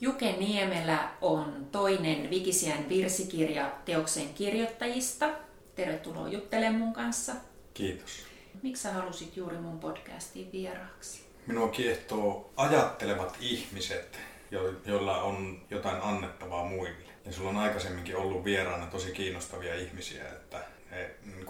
Juke Niemelä on toinen Vikisiän virsikirja teoksen kirjoittajista. Tervetuloa juttelemaan mun kanssa. Kiitos. Miksi sä halusit juuri mun podcastiin vieraaksi? Minua kiehtoo ajattelevat ihmiset, joilla on jotain annettavaa muille. Ja sulla on aikaisemminkin ollut vieraana tosi kiinnostavia ihmisiä, että he niin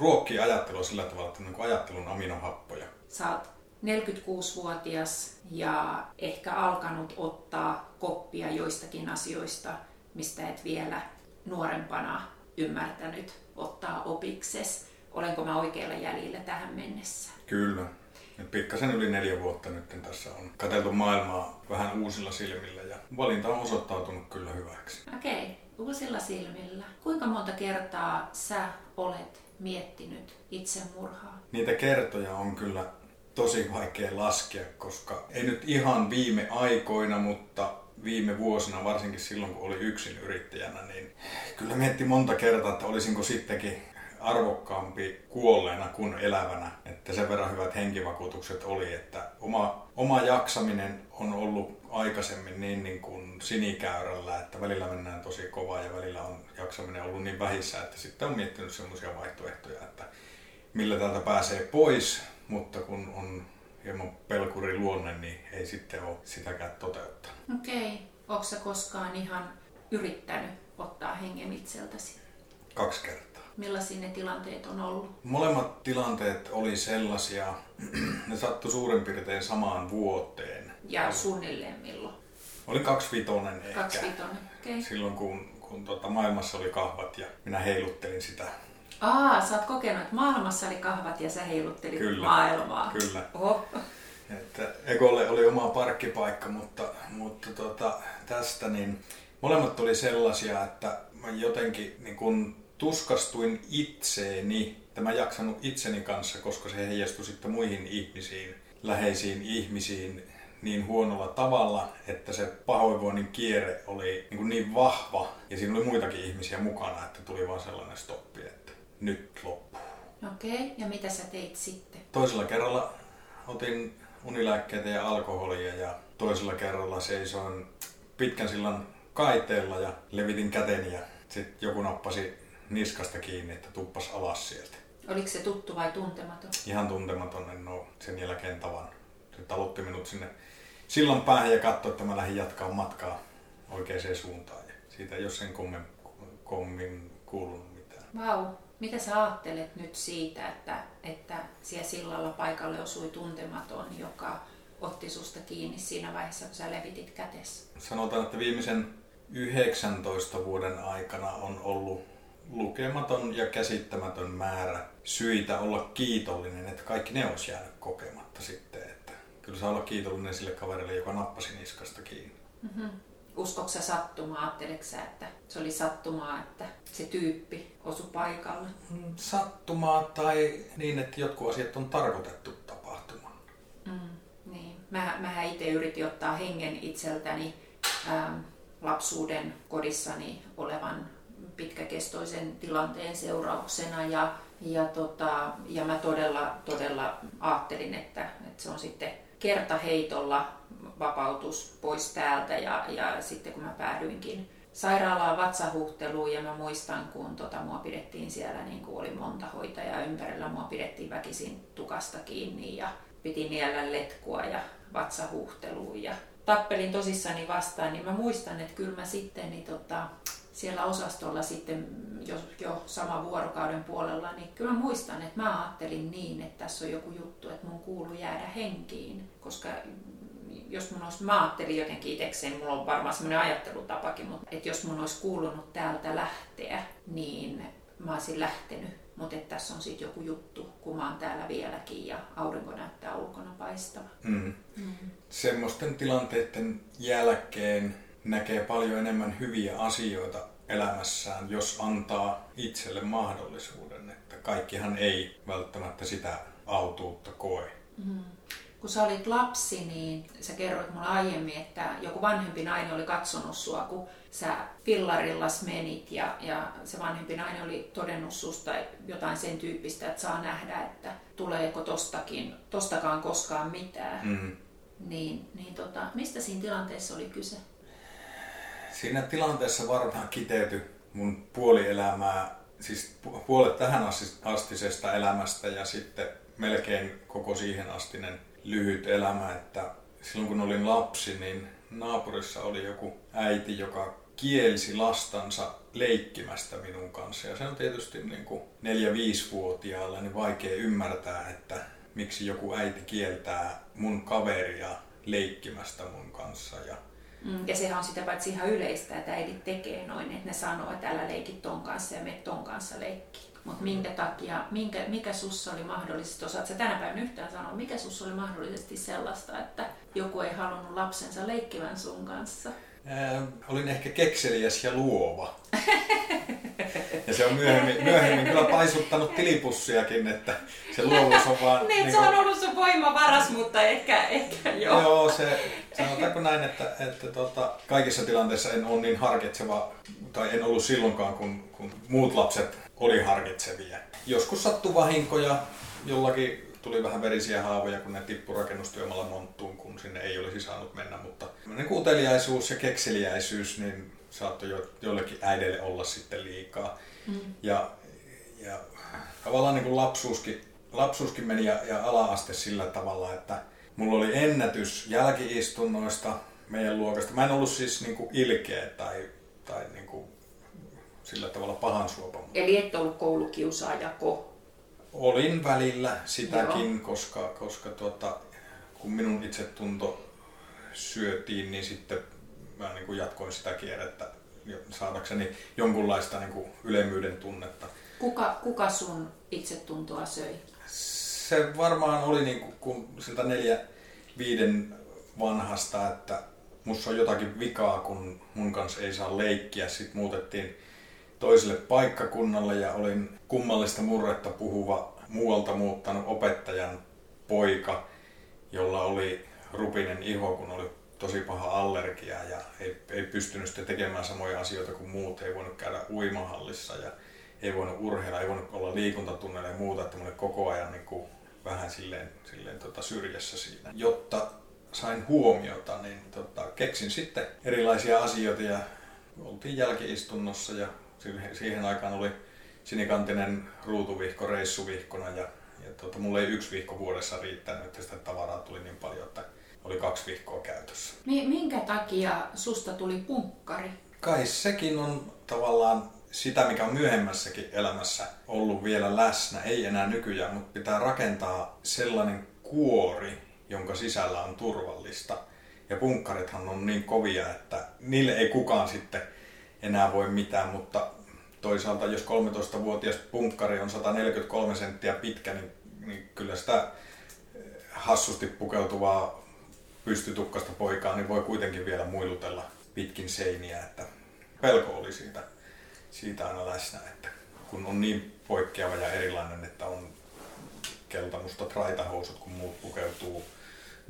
ruokkii ajattelua sillä tavalla, että niin ajattelun aminohappoja. Sä oot 46-vuotias ja ehkä alkanut ottaa koppia joistakin asioista, mistä et vielä nuorempana ymmärtänyt ottaa opikses. Olenko mä oikealla jäljellä tähän mennessä? Kyllä. pikkasen yli neljä vuotta nyt tässä on katseltu maailmaa vähän uusilla silmillä ja valinta on osoittautunut kyllä hyväksi. Okei, okay. uusilla silmillä. Kuinka monta kertaa sä olet miettinyt itsemurhaa? Niitä kertoja on kyllä tosi vaikea laskea, koska ei nyt ihan viime aikoina, mutta viime vuosina, varsinkin silloin kun oli yksin yrittäjänä, niin kyllä mietti monta kertaa, että olisinko sittenkin arvokkaampi kuolleena kuin elävänä. Että sen verran hyvät henkivakuutukset oli, että oma, oma jaksaminen on ollut aikaisemmin niin, niin kuin sinikäyrällä, että välillä mennään tosi kovaa ja välillä on jaksaminen ollut niin vähissä, että sitten on miettinyt semmoisia vaihtoehtoja, että millä täältä pääsee pois, mutta kun on hieman pelkuri luonne, niin ei sitten ole sitäkään toteuttanut. Okei. Okay. Onko koskaan ihan yrittänyt ottaa hengen itseltäsi? Kaksi kertaa. Millaisia ne tilanteet on ollut? Molemmat tilanteet oli sellaisia, ne sattu suurin piirtein samaan vuoteen. Ja suunnilleen milloin? Oli kaksivitonen ehkä. Kaksivitonen, okei. Okay. Silloin kun, kun tota, maailmassa oli kahvat ja minä heiluttelin sitä Aa, sä oot kokenut, että maailmassa oli kahvat ja sä heiluttelit kyllä, maailmaa. Kyllä. Oho. Että Ekolle oli oma parkkipaikka, mutta, mutta tota, tästä niin molemmat oli sellaisia, että mä jotenkin niin kun tuskastuin itseeni, että mä jaksanut itseni kanssa, koska se heijastui sitten muihin ihmisiin, läheisiin ihmisiin niin huonolla tavalla, että se pahoinvoinnin kierre oli niin, niin vahva ja siinä oli muitakin ihmisiä mukana, että tuli vaan sellainen että nyt loppuu. Okei, okay. ja mitä sä teit sitten? Toisella kerralla otin unilääkkeitä ja alkoholia ja toisella kerralla seisoin pitkän sillan kaiteella ja levitin käteni ja sitten joku nappasi niskasta kiinni, että tuppas alas sieltä. Oliko se tuttu vai tuntematon? Ihan tuntematon, en ole sen jälkeen tavannut. Se talutti minut sinne sillan päähän ja katsoi, että mä lähdin jatkaa matkaa oikeaan suuntaan. Ja siitä ei ole sen kommin, kommin kuulunut mitään. Vau. Wow. Mitä sä ajattelet nyt siitä, että, että siellä sillalla paikalle osui tuntematon, joka otti susta kiinni siinä vaiheessa, kun sä levitit kätessä? Sanotaan, että viimeisen 19 vuoden aikana on ollut lukematon ja käsittämätön määrä syitä olla kiitollinen, että kaikki ne olisi jäänyt kokematta sitten. Että kyllä saa olla kiitollinen sille kaverille, joka nappasi niskasta kiinni. Mm-hmm uskoksa sattumaa? Ajatteleksä, sä, että se oli sattumaa, että se tyyppi osui paikalle? Mm, sattumaa tai niin, että jotkut asiat on tarkoitettu tapahtumaan. Mm, niin. Mä, mähän itse yritin ottaa hengen itseltäni ähm, lapsuuden kodissani olevan pitkäkestoisen tilanteen seurauksena ja, ja, tota, ja mä todella, todella ajattelin, että, että se on sitten kertaheitolla vapautus pois täältä ja, ja sitten kun mä päädyinkin sairaalaan vatsahuhteluun ja mä muistan, kun tota, mua pidettiin siellä, niin kuin oli monta hoitajaa ympärillä, mua pidettiin väkisin tukasta kiinni ja piti niellä letkua ja vatsahuhteluun ja tappelin tosissani vastaan, niin mä muistan, että kyllä mä sitten niin tota, siellä osastolla sitten jo, jo sama vuorokauden puolella, niin kyllä muistan, että mä ajattelin niin, että tässä on joku juttu, että mun kuuluu jäädä henkiin, koska jos mun olisi, mä ajattelin jotenkin itsekseen, mulla on varmaan semmoinen ajattelutapakin, mutta että jos mun olisi kuulunut täältä lähteä, niin mä olisin lähtenyt. Mutta että tässä on sitten joku juttu, kun mä oon täällä vieläkin ja aurinko näyttää ulkona paistava. Mm. Mm. Semmoisten tilanteiden jälkeen näkee paljon enemmän hyviä asioita elämässään, jos antaa itselle mahdollisuuden. Että kaikkihan ei välttämättä sitä autuutta koe. Mm. Kun sä olit lapsi, niin sä kerroit mulle aiemmin, että joku vanhempi nainen oli katsonut sua, kun sä fillarillas menit ja, ja se vanhempi nainen oli todennut susta jotain sen tyyppistä, että saa nähdä, että tuleeko tostakin, tostakaan koskaan mitään. Mm. Niin, niin tota, mistä siinä tilanteessa oli kyse? Siinä tilanteessa varmaan kiteytyi mun puolielämää, siis puolet tähän astisesta elämästä ja sitten melkein koko siihen astinen lyhyt elämä, että silloin kun olin lapsi, niin naapurissa oli joku äiti, joka kielsi lastansa leikkimästä minun kanssa. Ja se on tietysti niin kuin 4-5-vuotiaalle niin vaikea ymmärtää, että miksi joku äiti kieltää mun kaveria leikkimästä mun kanssa. Ja Mm, ja sehän on sitä paitsi ihan yleistä, että äidit tekee noin, että ne sanoo, että älä leikki ton kanssa ja me ton kanssa leikki. Mutta minkä takia, minkä, mikä sussa oli mahdollisesti, osaat tänä päivänä yhtään sanoa, mikä sussa oli mahdollisesti sellaista, että joku ei halunnut lapsensa leikkivän sun kanssa? Ää, olin ehkä kekseliäs ja luova. Ja se on myöhemmin, myöhemmin kyllä paisuttanut tilipussiakin, että se luovuus on vaan... niin, niin se on ollut sun voimavaras, mutta ehkä, ehkä joo. Joo, se, sanotaanko näin, että, että tota, kaikissa tilanteissa en ole niin harkitseva, tai en ollut silloinkaan, kun, kun muut lapset oli harkitsevia. Joskus sattui vahinkoja, jollakin tuli vähän verisiä haavoja, kun ne tippui rakennustyömaalla monttuun, kun sinne ei olisi saanut mennä, mutta uteliaisuus ja kekseliäisyys, niin saattoi jo, joillekin äideille olla sitten liikaa. Mm. Ja, ja tavallaan niin kuin lapsuuskin, lapsuuskin meni ja, ja ala-aste sillä tavalla, että mulla oli ennätys jälkiistunnoista meidän luokasta. Mä en ollut siis niin kuin ilkeä tai, tai niin kuin sillä tavalla pahan suopa. Eli et ollut koulukiusaajako? Olin välillä sitäkin, Joo. koska, koska tuota, kun minun itsetunto syötiin, niin sitten mä niin kuin jatkoin sitä kierrettä saadakseni jonkunlaista niin kuin ylemmyyden tunnetta. Kuka, kuka sun itsetuntoa söi? Se varmaan oli niin kuin, kun siltä neljä, viiden vanhasta, että musta on jotakin vikaa, kun mun kanssa ei saa leikkiä. Sitten muutettiin toiselle paikkakunnalle ja olin kummallista murretta puhuva muualta muuttanut opettajan poika, jolla oli rupinen iho, kun oli tosi paha allergia ja ei, ei pystynyt sitten tekemään samoja asioita kuin muut. Ei voinut käydä uimahallissa ja ei voinut urheilla, ei voinut olla liikuntatunnella ja muuta, että koko ajan niin kuin vähän silleen, silleen tota syrjässä siinä. Jotta sain huomiota, niin tota, keksin sitten erilaisia asioita ja oltiin jälkiistunnossa ja siihen aikaan oli sinikantinen ruutuvihko reissuvihkona ja, ja tota, mulle ei yksi vihko vuodessa riittänyt, että sitä tavaraa tuli niin paljon, että oli kaksi vihkoa käytössä. Minkä takia susta tuli punkkari? Kai sekin on tavallaan sitä, mikä on myöhemmässäkin elämässä ollut vielä läsnä, ei enää nykyään, mutta pitää rakentaa sellainen kuori, jonka sisällä on turvallista. Ja punkkarithan on niin kovia, että niille ei kukaan sitten enää voi mitään, mutta toisaalta jos 13-vuotias punkkari on 143 senttiä pitkä, niin, niin kyllä sitä eh, hassusti pukeutuvaa pystytukkasta poikaa, niin voi kuitenkin vielä muilutella pitkin seiniä, että pelko oli siitä, siitä aina läsnä, että kun on niin poikkeava ja erilainen, että on keltamustat raitahousut, kun muut pukeutuu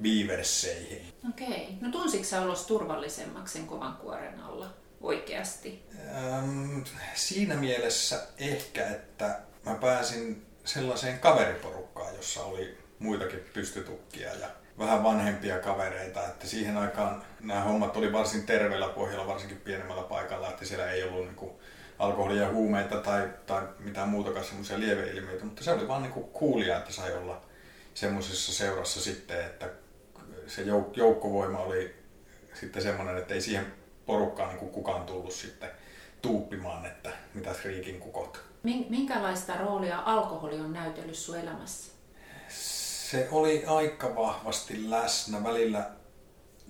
viiverseihin. Okei. No tunsitko sä olos turvallisemmaksi sen kovan kuoren alla oikeasti? Ähm, siinä mielessä ehkä, että mä pääsin sellaiseen kaveriporukkaan, jossa oli muitakin pystytukkia ja vähän vanhempia kavereita, että siihen aikaan nämä hommat oli varsin terveellä pohjalla, varsinkin pienemmällä paikalla, että siellä ei ollut niin kuin alkoholia huumeita tai, tai mitään muutakaan semmoisia lieveilmiöitä, mutta se oli vaan niin kuulia, että sai olla semmoisessa seurassa sitten, että se jouk- joukkovoima oli sitten semmoinen, että ei siihen porukkaan niin kuin kukaan tullut sitten tuuppimaan, että mitä riikin kukot. Minkälaista roolia alkoholi on näytellyt sun elämässä? se oli aika vahvasti läsnä, välillä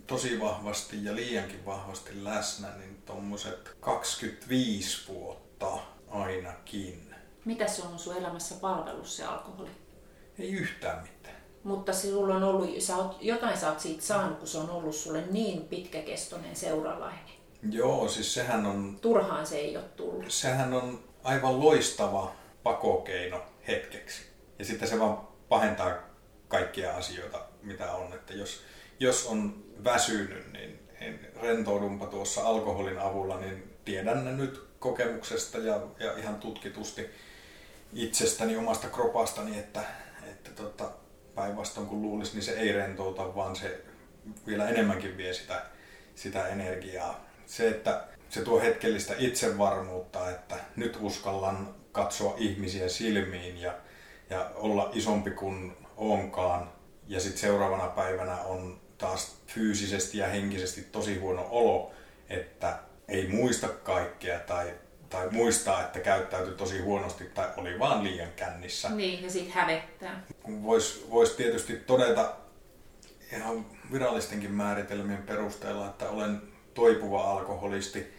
tosi vahvasti ja liiankin vahvasti läsnä, niin tuommoiset 25 vuotta ainakin. Mitä se on sun elämässä palvelus se alkoholi? Ei yhtään mitään. Mutta se sulla on ollut, sä oot, jotain sä oot siitä saanut, kun se on ollut sulle niin pitkäkestoinen seuralainen. Joo, siis sehän on... Turhaan se ei ole tullut. Sehän on aivan loistava pakokeino hetkeksi. Ja sitten se vaan pahentaa kaikkia asioita, mitä on. Että jos, jos on väsynyt, niin, niin rentoudunpa tuossa alkoholin avulla, niin tiedän ne nyt kokemuksesta ja, ja ihan tutkitusti itsestäni, omasta kropastani, että, että tota, päinvastoin kun luulisi, niin se ei rentouta, vaan se vielä enemmänkin vie sitä, sitä energiaa. Se, että se tuo hetkellistä itsevarmuutta, että nyt uskallan katsoa ihmisiä silmiin ja, ja olla isompi kuin onkaan. Ja sitten seuraavana päivänä on taas fyysisesti ja henkisesti tosi huono olo, että ei muista kaikkea tai, tai muistaa, että käyttäytyi tosi huonosti tai oli vaan liian kännissä. Niin, ja sitten hävettää. Voisi vois tietysti todeta ihan virallistenkin määritelmien perusteella, että olen toipuva alkoholisti,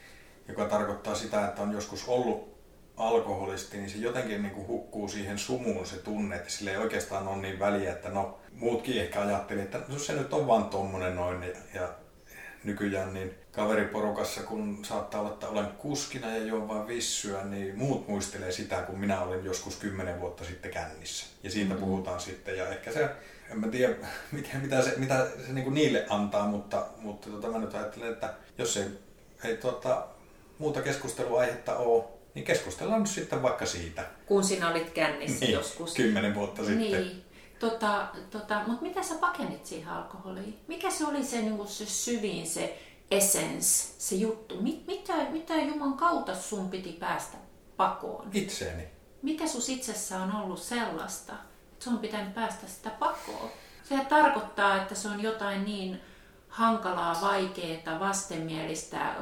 joka tarkoittaa sitä, että on joskus ollut alkoholisti, niin se jotenkin niin kuin hukkuu siihen sumuun se tunne, että sille ei oikeastaan ole niin väliä, että no muutkin ehkä ajatteli, että no se nyt on vaan tommonen noin ja, ja nykyään niin kaveriporukassa, kun saattaa olla, että olen kuskina ja juon vain vissyä, niin muut muistelee sitä, kun minä olin joskus kymmenen vuotta sitten kännissä. Ja siitä mm-hmm. puhutaan sitten. Ja ehkä se, en mä tiedä, mitä, mitä se, mitä se niin niille antaa, mutta, mutta tota, mä nyt ajattelen, että jos ei, ei tota, muuta keskusteluaihetta ole, niin keskustellaan nyt sitten vaikka siitä. Kun sinä olit kännissä niin, joskus. Kymmenen vuotta sitten. Niin. Tota, tota, mutta mitä sä pakenit siihen alkoholiin? Mikä se oli se, niin se syvin, se essence, se juttu? Mit, mitä, mitä Juman kautta sun piti päästä pakoon? Itseeni. Mikä sus itsessä on ollut sellaista, että sun pitänyt päästä sitä pakoon? Se tarkoittaa, että se on jotain niin hankalaa, vaikeaa, vastenmielistä,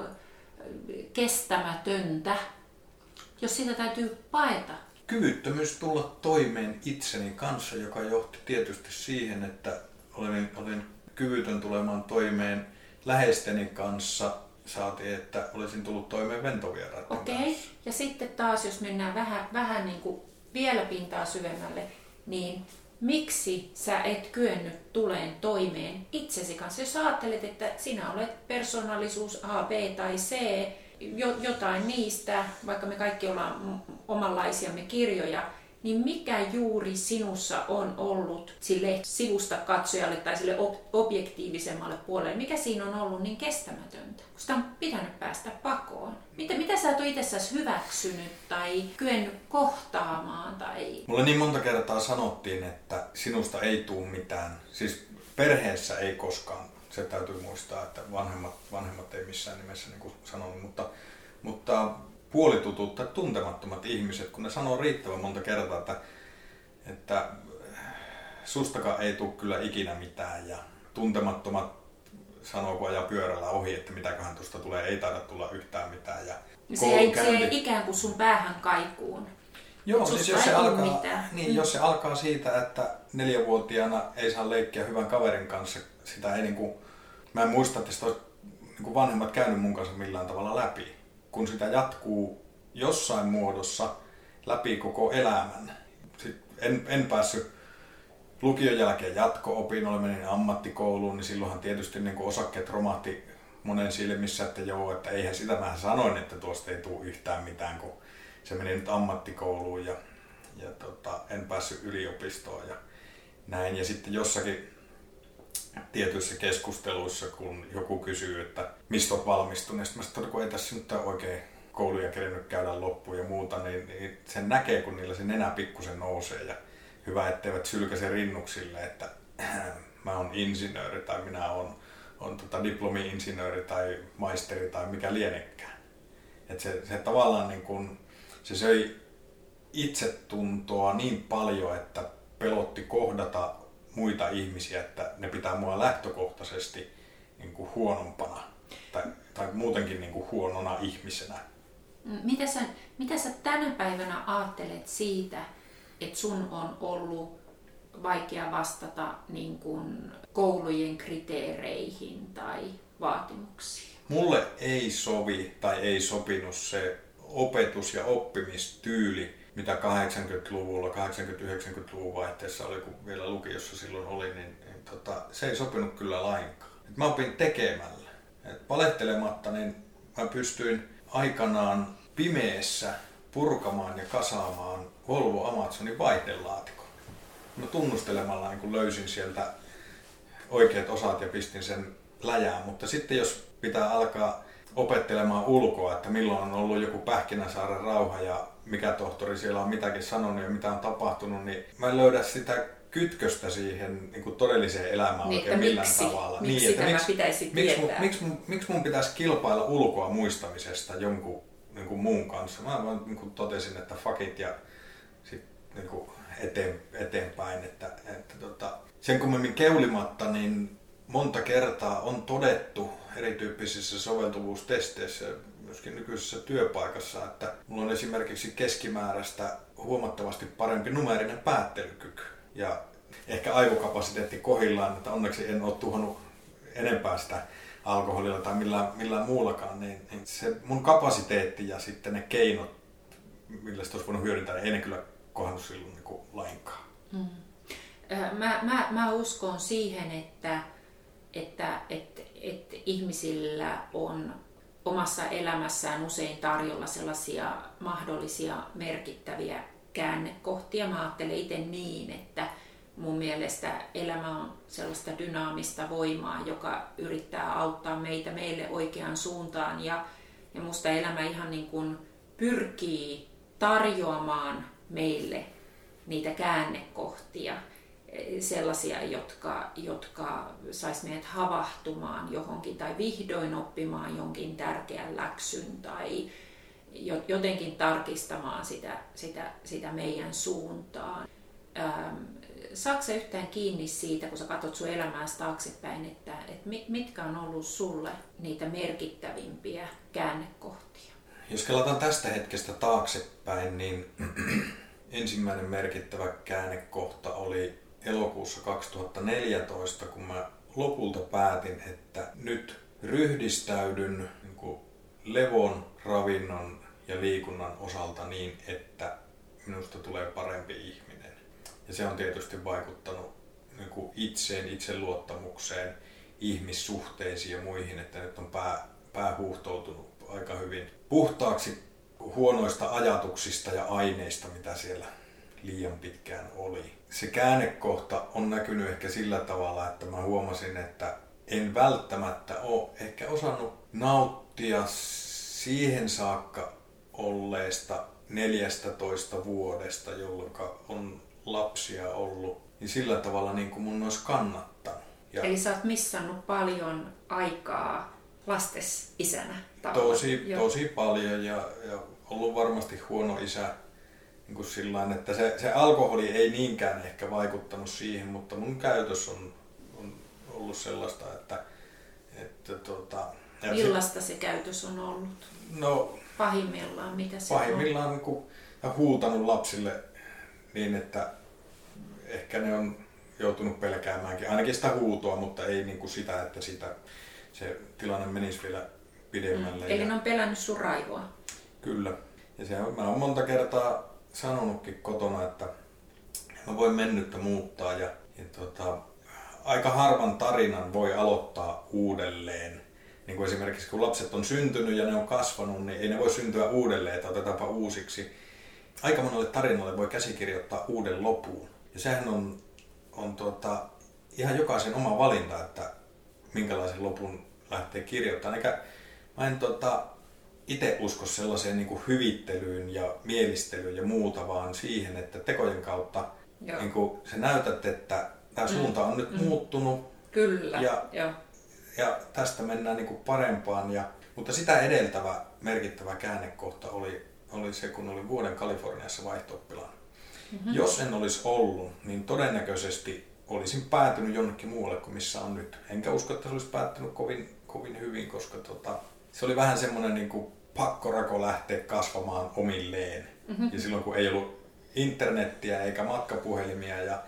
kestämätöntä, jos sitä täytyy paeta. Kyvyttömyys tulla toimeen itseni kanssa, joka johti tietysti siihen, että olin, olin kyvytön tulemaan toimeen läheisteni kanssa, saatiin, että olisin tullut toimeen ventovieraiden Okei, okay. ja sitten taas jos mennään vähän, vähän niin kuin vielä pintaa syvemmälle, niin miksi sä et kyennyt tuleen toimeen itsesi kanssa? Jos ajattelet, että sinä olet persoonallisuus A, B tai C, jotain niistä, vaikka me kaikki ollaan omanlaisiamme kirjoja, niin mikä juuri sinussa on ollut sille sivusta katsojalle tai sille objektiivisemmalle puolelle, mikä siinä on ollut niin kestämätöntä, kun sitä on pitänyt päästä pakoon? Mitä, mitä sä ole itsessäsi hyväksynyt tai kyennyt kohtaamaan? Tai... Mulle niin monta kertaa sanottiin, että sinusta ei tule mitään. Siis perheessä ei koskaan se täytyy muistaa, että vanhemmat, vanhemmat ei missään nimessä niin sanonut, mutta, mutta puolitutut tai tuntemattomat ihmiset, kun ne sanoo riittävän monta kertaa, että, että sustakaan ei tule kyllä ikinä mitään ja tuntemattomat sanoo, kun ajaa pyörällä ohi, että mitäköhän tuosta tulee, ei taida tulla yhtään mitään. Ja se, ei, se ei ikään kuin sun päähän kaikuun. Joo, siis jos se, alkaa, niin, mm. jos se alkaa siitä, että neljävuotiaana ei saa leikkiä hyvän kaverin kanssa, sitä ei niinku, mä en muista, että sitä olisi niinku vanhemmat käynyt mun kanssa millään tavalla läpi. Kun sitä jatkuu jossain muodossa läpi koko elämän. Sitten en, en päässyt lukion jälkeen jatko-opinnoille, menin ammattikouluun, niin silloinhan tietysti niin osakkeet romahti monen silmissä, että joo, että eihän sitä mä sanoin, että tuosta ei tule yhtään mitään, kun se meni nyt ammattikouluun ja, ja tota, en päässyt yliopistoon ja näin. Ja sitten jossakin tietyissä keskusteluissa, kun joku kysyy, että mistä olet valmistunut, niin sitten kun ei tässä nyt oikein kouluja kerennyt käydä loppuun ja muuta, niin, niin sen näkee, kun niillä se nenä pikkusen nousee ja hyvä, etteivät sylkäse rinnuksille, että mä oon insinööri tai minä oon on tota diplomi-insinööri tai maisteri tai mikä lienekään. Et se, se tavallaan niin kun, se söi itsetuntoa niin paljon, että pelotti kohdata muita ihmisiä, että ne pitää mua lähtökohtaisesti niin kuin huonompana tai, tai muutenkin niin kuin huonona ihmisenä. Mitä sä, mitä sä tänä päivänä ajattelet siitä, että sun on ollut vaikea vastata niin kuin koulujen kriteereihin tai vaatimuksiin? Mulle ei sovi tai ei sopinut se opetus- ja oppimistyyli, mitä 80-luvulla, 80-90-luvun vaihteessa oli, kun vielä lukiossa silloin oli, niin, niin tota, se ei sopinut kyllä lainkaan. Et mä opin tekemällä. Et valehtelematta, niin mä pystyin aikanaan pimeessä purkamaan ja kasaamaan Volvo Amazonin vaihdelaatikon. Mä tunnustelemalla niin löysin sieltä oikeat osat ja pistin sen läjään, mutta sitten jos pitää alkaa opettelemaan ulkoa, että milloin on ollut joku Pähkinäsaaren rauha ja mikä tohtori siellä on mitäkin sanonut ja mitä on tapahtunut, niin mä en löydä sitä kytköstä siihen niin kuin todelliseen elämään niin, oikein millään miksi, tavalla. Miksi niin, että miksi, pitäisi miksi, mun, miksi, mun, miksi mun pitäisi kilpailla ulkoa muistamisesta jonkun niin kuin muun kanssa? Mä vaan niin kuin totesin, että fuck it ja sit, niin kuin eteen, eteenpäin. Että, että tota, sen kummemmin keulimatta, niin monta kertaa on todettu erityyppisissä soveltuvuustesteissä myöskin nykyisessä työpaikassa, että mulla on esimerkiksi keskimääräistä huomattavasti parempi numerinen päättelykyky. Ja ehkä aivokapasiteetti kohillaan, että onneksi en ole tuhannut enempää sitä alkoholilla tai millään, millään muullakaan, niin, niin se mun kapasiteetti ja sitten ne keinot, millä sitä olisi voinut hyödyntää, niin ei kyllä kohdannut silloin niin kuin lainkaan. Mm. Mä, mä, mä uskon siihen, että, että, että, että ihmisillä on omassa elämässään usein tarjolla sellaisia mahdollisia merkittäviä käännekohtia. Mä ajattelen itse niin, että mun mielestä elämä on sellaista dynaamista voimaa, joka yrittää auttaa meitä meille oikeaan suuntaan. Ja, ja musta elämä ihan niin kuin pyrkii tarjoamaan meille niitä käännekohtia, sellaisia, jotka, jotka sais meidät havahtumaan johonkin tai vihdoin oppimaan jonkin tärkeän läksyn tai jotenkin tarkistamaan sitä, sitä, sitä meidän suuntaan. Ähm, saako se yhtään kiinni siitä, kun sä katsot sun elämääsi taaksepäin, että, että mitkä on ollut sulle niitä merkittävimpiä käännekohtia? Jos kelataan tästä hetkestä taaksepäin, niin ensimmäinen merkittävä käännekohta oli elokuussa 2014, kun mä lopulta päätin, että nyt ryhdistäydyn niin levon, ravinnon ja liikunnan osalta niin, että minusta tulee parempi ihminen. Ja se on tietysti vaikuttanut niin kuin itseen, itseluottamukseen, ihmissuhteisiin ja muihin, että nyt on pää, pää huuhtoutunut aika hyvin puhtaaksi huonoista ajatuksista ja aineista, mitä siellä liian pitkään oli. Se käännekohta on näkynyt ehkä sillä tavalla, että mä huomasin, että en välttämättä ole ehkä osannut nauttia siihen saakka olleesta 14 vuodesta, jolloin on lapsia ollut, niin sillä tavalla niin kuin mun olisi kannattanut. Ja Eli sä oot missannut paljon aikaa lastes isänä tavallaan. Tosi, tosi paljon ja, ja ollut varmasti huono isä niin kuin sillain, että se, se alkoholi ei niinkään ehkä vaikuttanut siihen, mutta mun käytös on, on ollut sellaista, että, että tota, Millaista se, se käytös on ollut? No, pahimmillaan, mitä se pahimmillaan on? Pahimmillaan niin huutanut lapsille niin, että ehkä ne on joutunut pelkäämäänkin, ainakin sitä huutoa, mutta ei niin kuin sitä, että sitä, se tilanne menisi vielä pidemmälle. Mm. Eli ne on pelännyt sun raivoa? Kyllä. Ja se on, mä oon monta kertaa sanonutkin kotona, että mä voin mennyttä muuttaa ja, ja tota, aika harvan tarinan voi aloittaa uudelleen. Niin kuin esimerkiksi kun lapset on syntynyt ja ne on kasvanut, niin ei ne voi syntyä uudelleen, että otetaanpa uusiksi. Aika monelle tarinalle voi käsikirjoittaa uuden lopun. Ja sehän on, on tota, ihan jokaisen oma valinta, että minkälaisen lopun lähtee kirjoittamaan. Eikä, mä en tota, itse usko sellaiseen niin kuin hyvittelyyn ja mielistelyyn ja muuta, vaan siihen, että tekojen kautta niin kuin sä näytät, että tämä mm. suunta on nyt mm. muuttunut. Kyllä, ja, Joo. ja tästä mennään niin kuin parempaan. Ja, mutta sitä edeltävä merkittävä käännekohta oli, oli se, kun olin vuoden Kaliforniassa vaihto mm-hmm. Jos en olisi ollut, niin todennäköisesti olisin päätynyt jonnekin muualle kuin missä on nyt. Enkä usko, että se olisi päättynyt kovin, kovin hyvin, koska tota, se oli vähän semmoinen niin kuin pakkorako lähteä kasvamaan omilleen. Mm-hmm. Ja silloin kun ei ollut internettiä eikä matkapuhelimia ja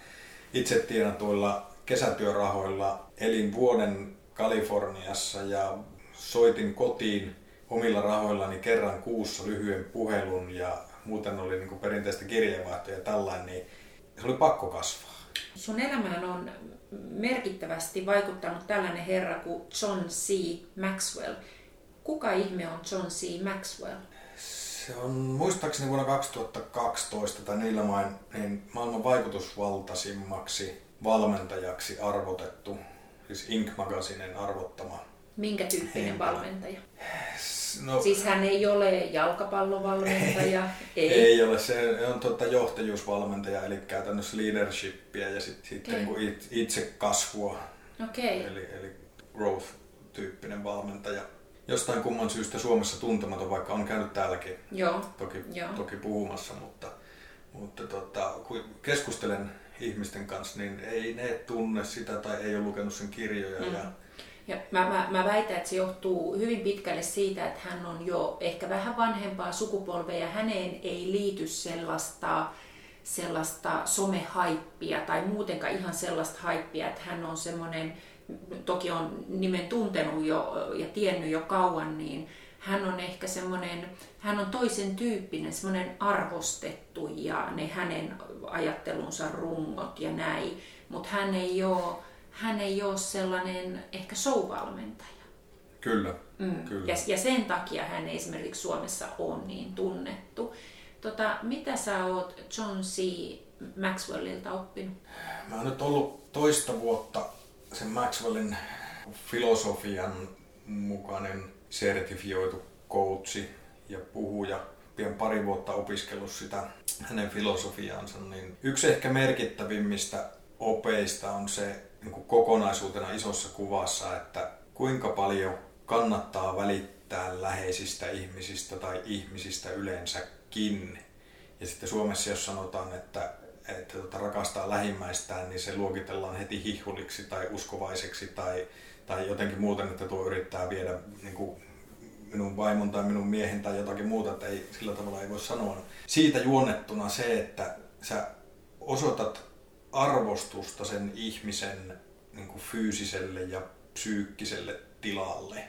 itse tienatuilla kesätyörahoilla elin vuoden Kaliforniassa ja soitin kotiin omilla rahoillani kerran kuussa lyhyen puhelun ja muuten oli niin perinteistä kirjeenvaihtoja ja tällainen, niin se oli pakko kasvaa. Sun elämään on merkittävästi vaikuttanut tällainen herra kuin John C. Maxwell. Kuka ihme on John C. Maxwell? Se on muistaakseni vuonna 2012 tai niillä main niin maailman vaikutusvaltaisimmaksi valmentajaksi arvotettu, siis Ink Magazinen arvottama. Minkä tyyppinen henkilö. valmentaja? No, siis hän ei ole jalkapallovalmentaja? Ei, ei. ei ole. Se on tuota johtajuusvalmentaja, eli käytännössä leadershipia ja sitten sit okay. niin itse kasvua. Okay. Eli, eli growth-tyyppinen valmentaja. Jostain kumman syystä Suomessa tuntematon, vaikka on käynyt täälläkin Joo. Toki, Joo. toki puhumassa, mutta, mutta tota, kun keskustelen ihmisten kanssa, niin ei ne tunne sitä tai ei ole lukenut sen kirjoja. Mm. Ja... Ja mä, mä, mä väitän, että se johtuu hyvin pitkälle siitä, että hän on jo ehkä vähän vanhempaa sukupolvea ja häneen ei liity sellaista, sellaista somehaippia tai muutenkaan ihan sellaista haippia, että hän on semmoinen, toki on nimen tuntenut jo ja tiennyt jo kauan, niin hän on ehkä semmoinen, hän on toisen tyyppinen, semmoinen arvostettu ja ne hänen ajattelunsa rungot ja näin, mutta hän ei ole, hän ei ole sellainen ehkä showvalmentaja. Kyllä, mm. kyllä. Ja, ja sen takia hän esimerkiksi Suomessa on niin tunnettu. Tota, mitä sä oot John C. Maxwellilta oppinut? Mä oon nyt ollut toista vuotta sen Maxwellin filosofian mukainen sertifioitu coachi ja puhuja, pian pari vuotta opiskellut sitä hänen filosofiaansa, niin yksi ehkä merkittävimmistä opeista on se niin kuin kokonaisuutena isossa kuvassa, että kuinka paljon kannattaa välittää läheisistä ihmisistä tai ihmisistä yleensäkin. Ja sitten Suomessa, jos sanotaan, että, että tota, rakastaa lähimmäistään, niin se luokitellaan heti hihuliksi tai uskovaiseksi tai, tai jotenkin muuten, että tuo yrittää viedä niin kuin minun vaimon tai minun miehen tai jotakin muuta, että ei, sillä tavalla ei voi sanoa. Siitä juonnettuna se, että sä osoitat arvostusta sen ihmisen niin kuin fyysiselle ja psyykkiselle tilalle,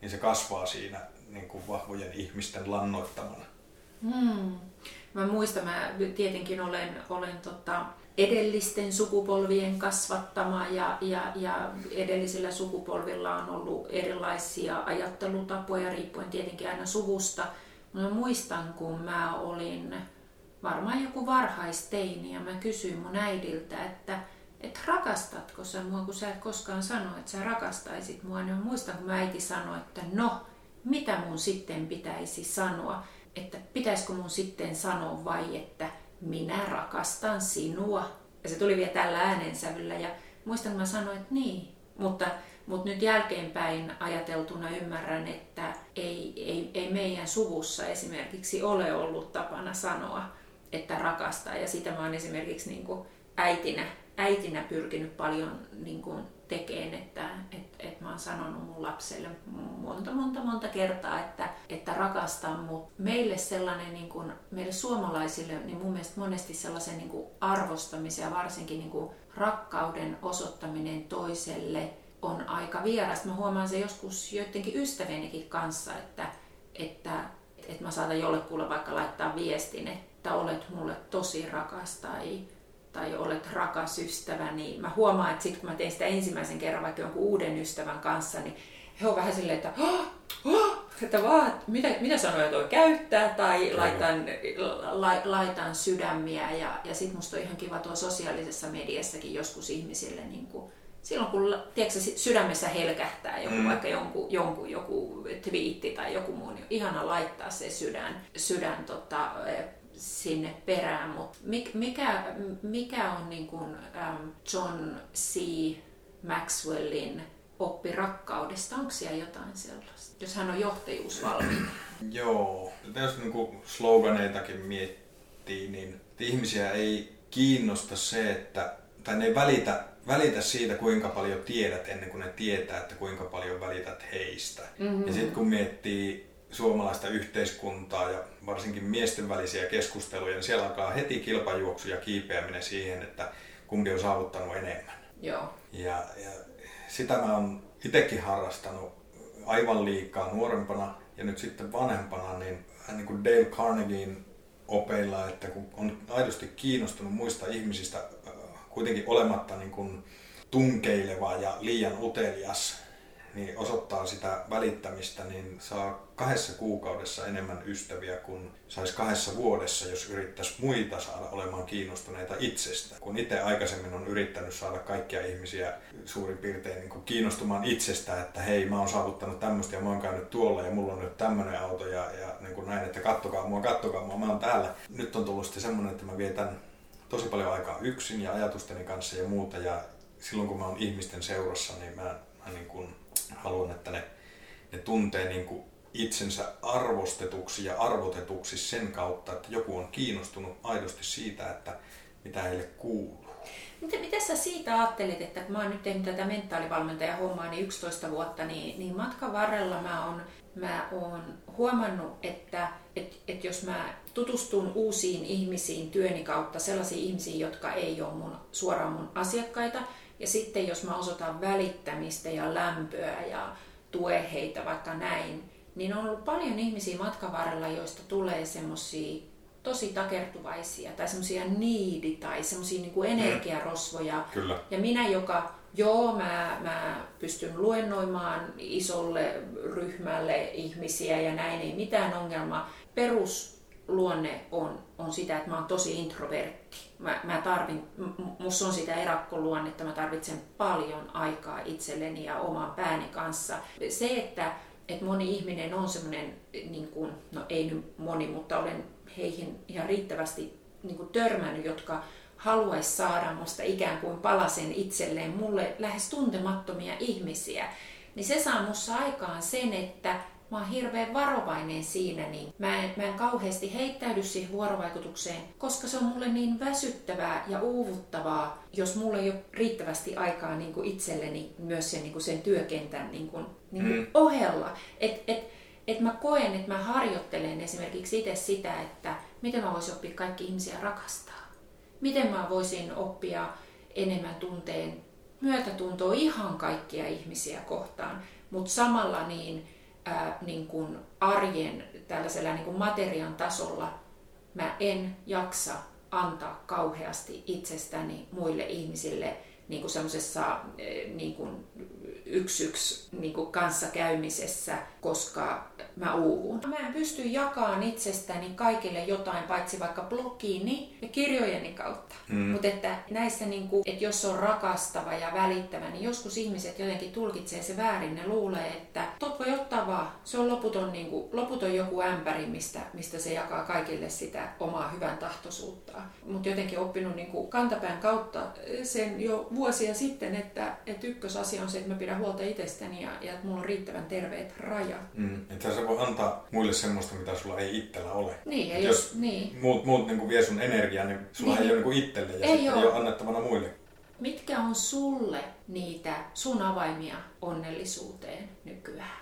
niin se kasvaa siinä niin kuin vahvojen ihmisten lannoittamana. Hmm. Mä muistan, mä tietenkin olen, olen tota, edellisten sukupolvien kasvattama ja, ja, ja edellisillä sukupolvilla on ollut erilaisia ajattelutapoja riippuen tietenkin aina suvusta. Mä muistan, kun mä olin varmaan joku varhaisteini ja mä kysyin mun äidiltä, että et rakastatko sä mua, kun sä et koskaan sano, että sä rakastaisit mua, niin mä muistan, kun mä äiti sanoi, että no, mitä mun sitten pitäisi sanoa, että pitäisikö mun sitten sanoa vai että minä rakastan sinua. Ja se tuli vielä tällä äänensävyllä ja muistan, kun mä sanoin, että niin. Mutta, mutta nyt jälkeenpäin ajateltuna ymmärrän, että ei, ei, ei meidän suvussa esimerkiksi ole ollut tapana sanoa, että rakastaa. Ja sitä mä oon esimerkiksi niin kuin äitinä, äitinä pyrkinyt paljon niin kuin tekemään, että et, et mä oon sanonut mun lapselle monta, monta, monta kertaa, että, että rakastan, mutta meille sellainen, niin kuin, meille suomalaisille, niin mun mielestä monesti sellaisen niin kuin arvostamisen ja varsinkin niin kuin rakkauden osoittaminen toiselle on aika vierasta. Mä huomaan se joskus joidenkin ystävienikin kanssa, että, että, että mä saatan jollekulle vaikka laittaa viestin, että olet mulle tosi rakas tai tai olet rakas ystävä, niin mä huomaan, että sitten kun mä teen sitä ensimmäisen kerran vaikka jonkun uuden ystävän kanssa, niin he on vähän silleen, että, oh, oh, että vaan, mitä, mitä sanoja toi käyttää, tai laitan, la, laitan sydämiä, ja, ja sitten musta on ihan kiva tuo sosiaalisessa mediassakin joskus ihmisille, niin kuin, silloin kun tiedätkö, sydämessä helkähtää joku, mm. vaikka jonkun, jonkun joku twiitti tai joku muu, niin ihana laittaa se sydän, sydän tota, sinne perään, mutta mikä, mikä on niin kuin John C. Maxwellin oppi rakkaudesta? Onko siellä jotain sellaista, jos hän on johtajuusvalmiina? Joo, jos niin kuin sloganeitakin miettii, niin ihmisiä ei kiinnosta se, että, tai ne ei välitä, välitä siitä, kuinka paljon tiedät ennen kuin ne tietää, että kuinka paljon välität heistä. Mm-hmm. Ja sitten kun miettii suomalaista yhteiskuntaa ja varsinkin miesten välisiä keskusteluja, niin siellä alkaa heti kilpajuoksu ja kiipeäminen siihen, että kumpi on saavuttanut enemmän. Joo. Ja, ja sitä mä oon itsekin harrastanut aivan liikaa nuorempana ja nyt sitten vanhempana, niin, niin kuin Dale Carnegiein opeilla, että kun on aidosti kiinnostunut muista ihmisistä, äh, kuitenkin olematta niin kuin tunkeileva ja liian utelias, niin osoittaa sitä välittämistä, niin saa kahdessa kuukaudessa enemmän ystäviä kuin saisi kahdessa vuodessa, jos yrittäisi muita saada olemaan kiinnostuneita itsestä. Kun itse aikaisemmin on yrittänyt saada kaikkia ihmisiä suurin piirtein niin kiinnostumaan itsestä, että hei mä oon saavuttanut tämmöistä ja mä oon käynyt tuolla ja mulla on nyt tämmöinen auto ja, ja niin kuin näin, että kattokaa mua, kattokaa mua, mä oon täällä. Nyt on tullut sitten semmoinen, että mä vietän tosi paljon aikaa yksin ja ajatusteni kanssa ja muuta ja silloin kun mä oon ihmisten seurassa, niin mä, mä niin kuin haluan, että ne, ne tuntee niin kuin itsensä arvostetuksi ja arvotetuksi sen kautta, että joku on kiinnostunut aidosti siitä, että mitä heille kuuluu. Mitä, mitä sä siitä ajattelit, että kun mä oon nyt tehnyt tätä mentaalivalmentajan hommaa niin 11 vuotta, niin, niin matkan varrella mä oon, mä oon huomannut, että et, et jos mä tutustun uusiin ihmisiin työni kautta, sellaisiin ihmisiin, jotka ei ole mun, suoraan mun asiakkaita, ja sitten jos mä osoitan välittämistä ja lämpöä ja tue heitä vaikka näin, niin on ollut paljon ihmisiä matkan varrella, joista tulee semmoisia tosi takertuvaisia tai semmoisia niidi tai semmoisia niin energiarosvoja. Kyllä. Ja minä, joka joo, mä, mä pystyn luennoimaan isolle ryhmälle ihmisiä ja näin, ei mitään ongelmaa. Perusluonne on, on sitä, että mä oon tosi introvertti mä, mä tarvin, musta on sitä erakkoluonnetta, mä tarvitsen paljon aikaa itselleni ja oman pääni kanssa. Se, että, että moni ihminen on semmoinen, niin kuin, no ei nyt moni, mutta olen heihin ihan riittävästi niin kuin törmännyt, jotka haluaisi saada musta ikään kuin palasen itselleen mulle lähes tuntemattomia ihmisiä, niin se saa musta aikaan sen, että mä oon hirveän varovainen siinä, niin mä en, mä en kauheasti heittäydy siihen vuorovaikutukseen, koska se on mulle niin väsyttävää ja uuvuttavaa, jos mulla ei ole riittävästi aikaa niin kuin itselleni myös sen, niin kuin sen työkentän niin kuin, niin kuin mm. ohella. Et, et, et mä koen, että mä harjoittelen esimerkiksi itse sitä, että miten mä voisin oppia kaikki ihmisiä rakastaa. Miten mä voisin oppia enemmän tunteen myötätuntoa ihan kaikkia ihmisiä kohtaan, mutta samalla niin ää, niin kuin arjen tällaisella niin kuin materian tasolla mä en jaksa antaa kauheasti itsestäni muille ihmisille niin kuin semmoisessa niin yksi yksi niin kanssakäymisessä, koska mä uuvun. Mä en pysty jakamaan itsestäni kaikille jotain, paitsi vaikka blogiini ja kirjojeni kautta. Mm. Mutta että näissä, niin kuin, että jos on rakastava ja välittävä, niin joskus ihmiset jotenkin tulkitsee se väärin. Ne luulee, että tot voi ottaa vaan. Se on loputon, niin kuin, loputon joku ämpäri, mistä, mistä se jakaa kaikille sitä omaa hyvän tahtoisuutta. Mutta jotenkin oppinut niin kuin kantapään kautta sen jo vuosia sitten, että, että ykkösasia on se, että mä pidän huolta itsestäni ja, ja että mulla on riittävän terveet rajat. Mm. Että sä voi antaa muille semmoista, mitä sulla ei itsellä ole. Niin, jos, jos niin. muut, muut niin kuin vie sun energiaa, niin sulla niin. ei ole niin itselle ja ei, ole. ei ole annettavana muille. Mitkä on sulle niitä sun avaimia onnellisuuteen nykyään?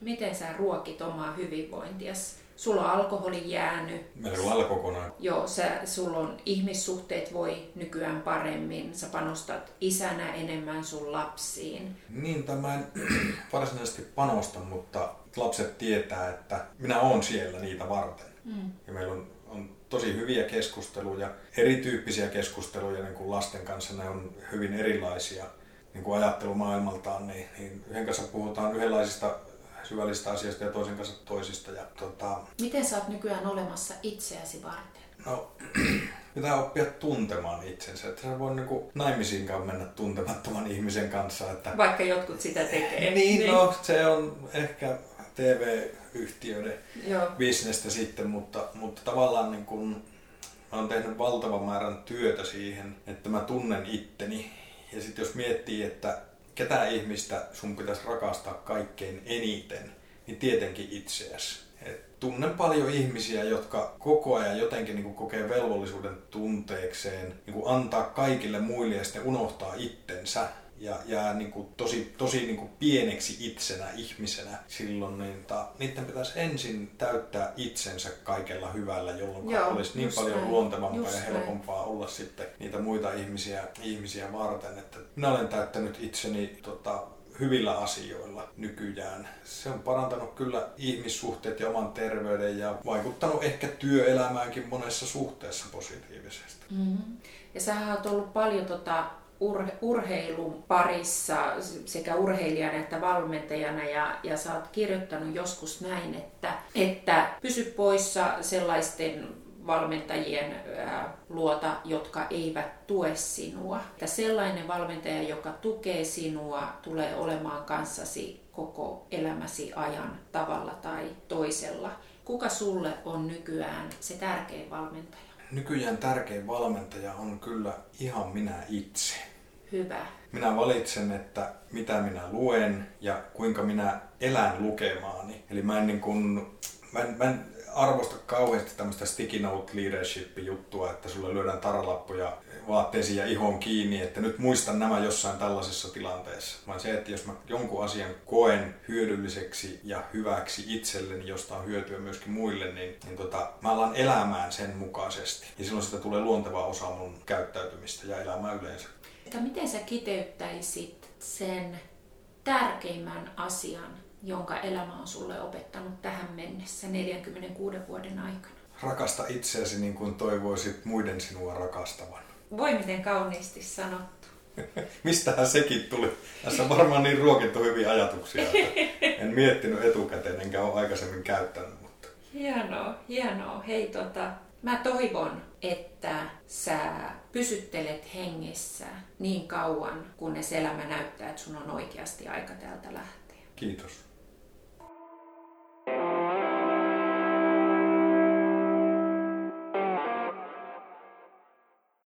Miten sä ruokit omaa hyvinvointiasi? Sulla on alkoholi jäänyt. Meillä kokonaan. Joo, sä, sulla on ihmissuhteet voi nykyään paremmin. Sä panostat isänä enemmän sun lapsiin. Niin, tämä en varsinaisesti panosta, mutta lapset tietää, että minä olen siellä niitä varten. Mm. Ja meillä on, on tosi hyviä keskusteluja, erityyppisiä keskusteluja niin kuin lasten kanssa. Ne on hyvin erilaisia niin kuin ajattelumaailmaltaan, niin, niin yhden kanssa puhutaan yhdenlaisista syvällisistä asioista ja toisen kanssa toisista. Ja, tota... Miten sä oot nykyään olemassa itseäsi varten? No, pitää oppia tuntemaan itsensä. Että sä voi niinku naimisiinkaan mennä tuntemattoman ihmisen kanssa. Että... Vaikka jotkut sitä tekee. niin, niin, no se on ehkä TV-yhtiöiden Joo. bisnestä sitten, mutta, mutta tavallaan niin kun, mä oon tehnyt valtavan määrän työtä siihen, että mä tunnen itteni. Ja sitten jos miettii, että ketä ihmistä sun pitäisi rakastaa kaikkein eniten, niin tietenkin itseäsi. Et tunnen paljon ihmisiä, jotka koko ajan jotenkin niin kokee velvollisuuden tunteekseen niin antaa kaikille muille ja sitten unohtaa itsensä ja jää niin kuin tosi, tosi niin kuin pieneksi itsenä, ihmisenä silloin, niin ta, niiden pitäisi ensin täyttää itsensä kaikella hyvällä, jolloin Joo, olisi niin paljon näin. luontevampaa just ja helpompaa näin. olla sitten niitä muita ihmisiä, ihmisiä varten. Että minä olen täyttänyt itseni tota, hyvillä asioilla nykyään. Se on parantanut kyllä ihmissuhteet ja oman terveyden ja vaikuttanut ehkä työelämäänkin monessa suhteessa positiivisesti. Mm-hmm. Ja sä oot ollut paljon tota urhe- urheilun parissa sekä urheilijana että valmentajana ja, ja sä oot kirjoittanut joskus näin, että, että pysy poissa sellaisten valmentajien luota, jotka eivät tue sinua. Että sellainen valmentaja, joka tukee sinua, tulee olemaan kanssasi koko elämäsi ajan tavalla tai toisella. Kuka sulle on nykyään se tärkein valmentaja? Nykyään tärkein valmentaja on kyllä ihan minä itse. Hyvä. Minä valitsen, että mitä minä luen ja kuinka minä elän lukemaani. Eli mä en, niin kuin, mä en, mä en arvosta kauheasti tämmöistä sticky note leadership juttua, että sulle lyödään taralappuja vaatteisiin ja ihon kiinni, että nyt muistan nämä jossain tällaisessa tilanteessa. Vaan se, että jos mä jonkun asian koen hyödylliseksi ja hyväksi itselleni, josta on hyötyä myöskin muille, niin, niin tota, mä alan elämään sen mukaisesti. Ja silloin sitä tulee luonteva osa mun käyttäytymistä ja elämää yleensä. Että miten sä kiteyttäisit sen tärkeimmän asian, jonka elämä on sulle opettanut tähän mennessä 46 vuoden aikana? Rakasta itseäsi niin kuin toivoisit muiden sinua rakastavan. Voi miten kauniisti sanottu. Mistähän sekin tuli? Tässä on varmaan niin ruokittu hyviä ajatuksia, että en miettinyt etukäteen enkä ole aikaisemmin käyttänyt. Mutta... Hienoa, hienoa. Hei tota, mä toivon, että sä pysyttelet hengessä niin kauan, kunnes elämä näyttää, että sun on oikeasti aika täältä lähteä. Kiitos.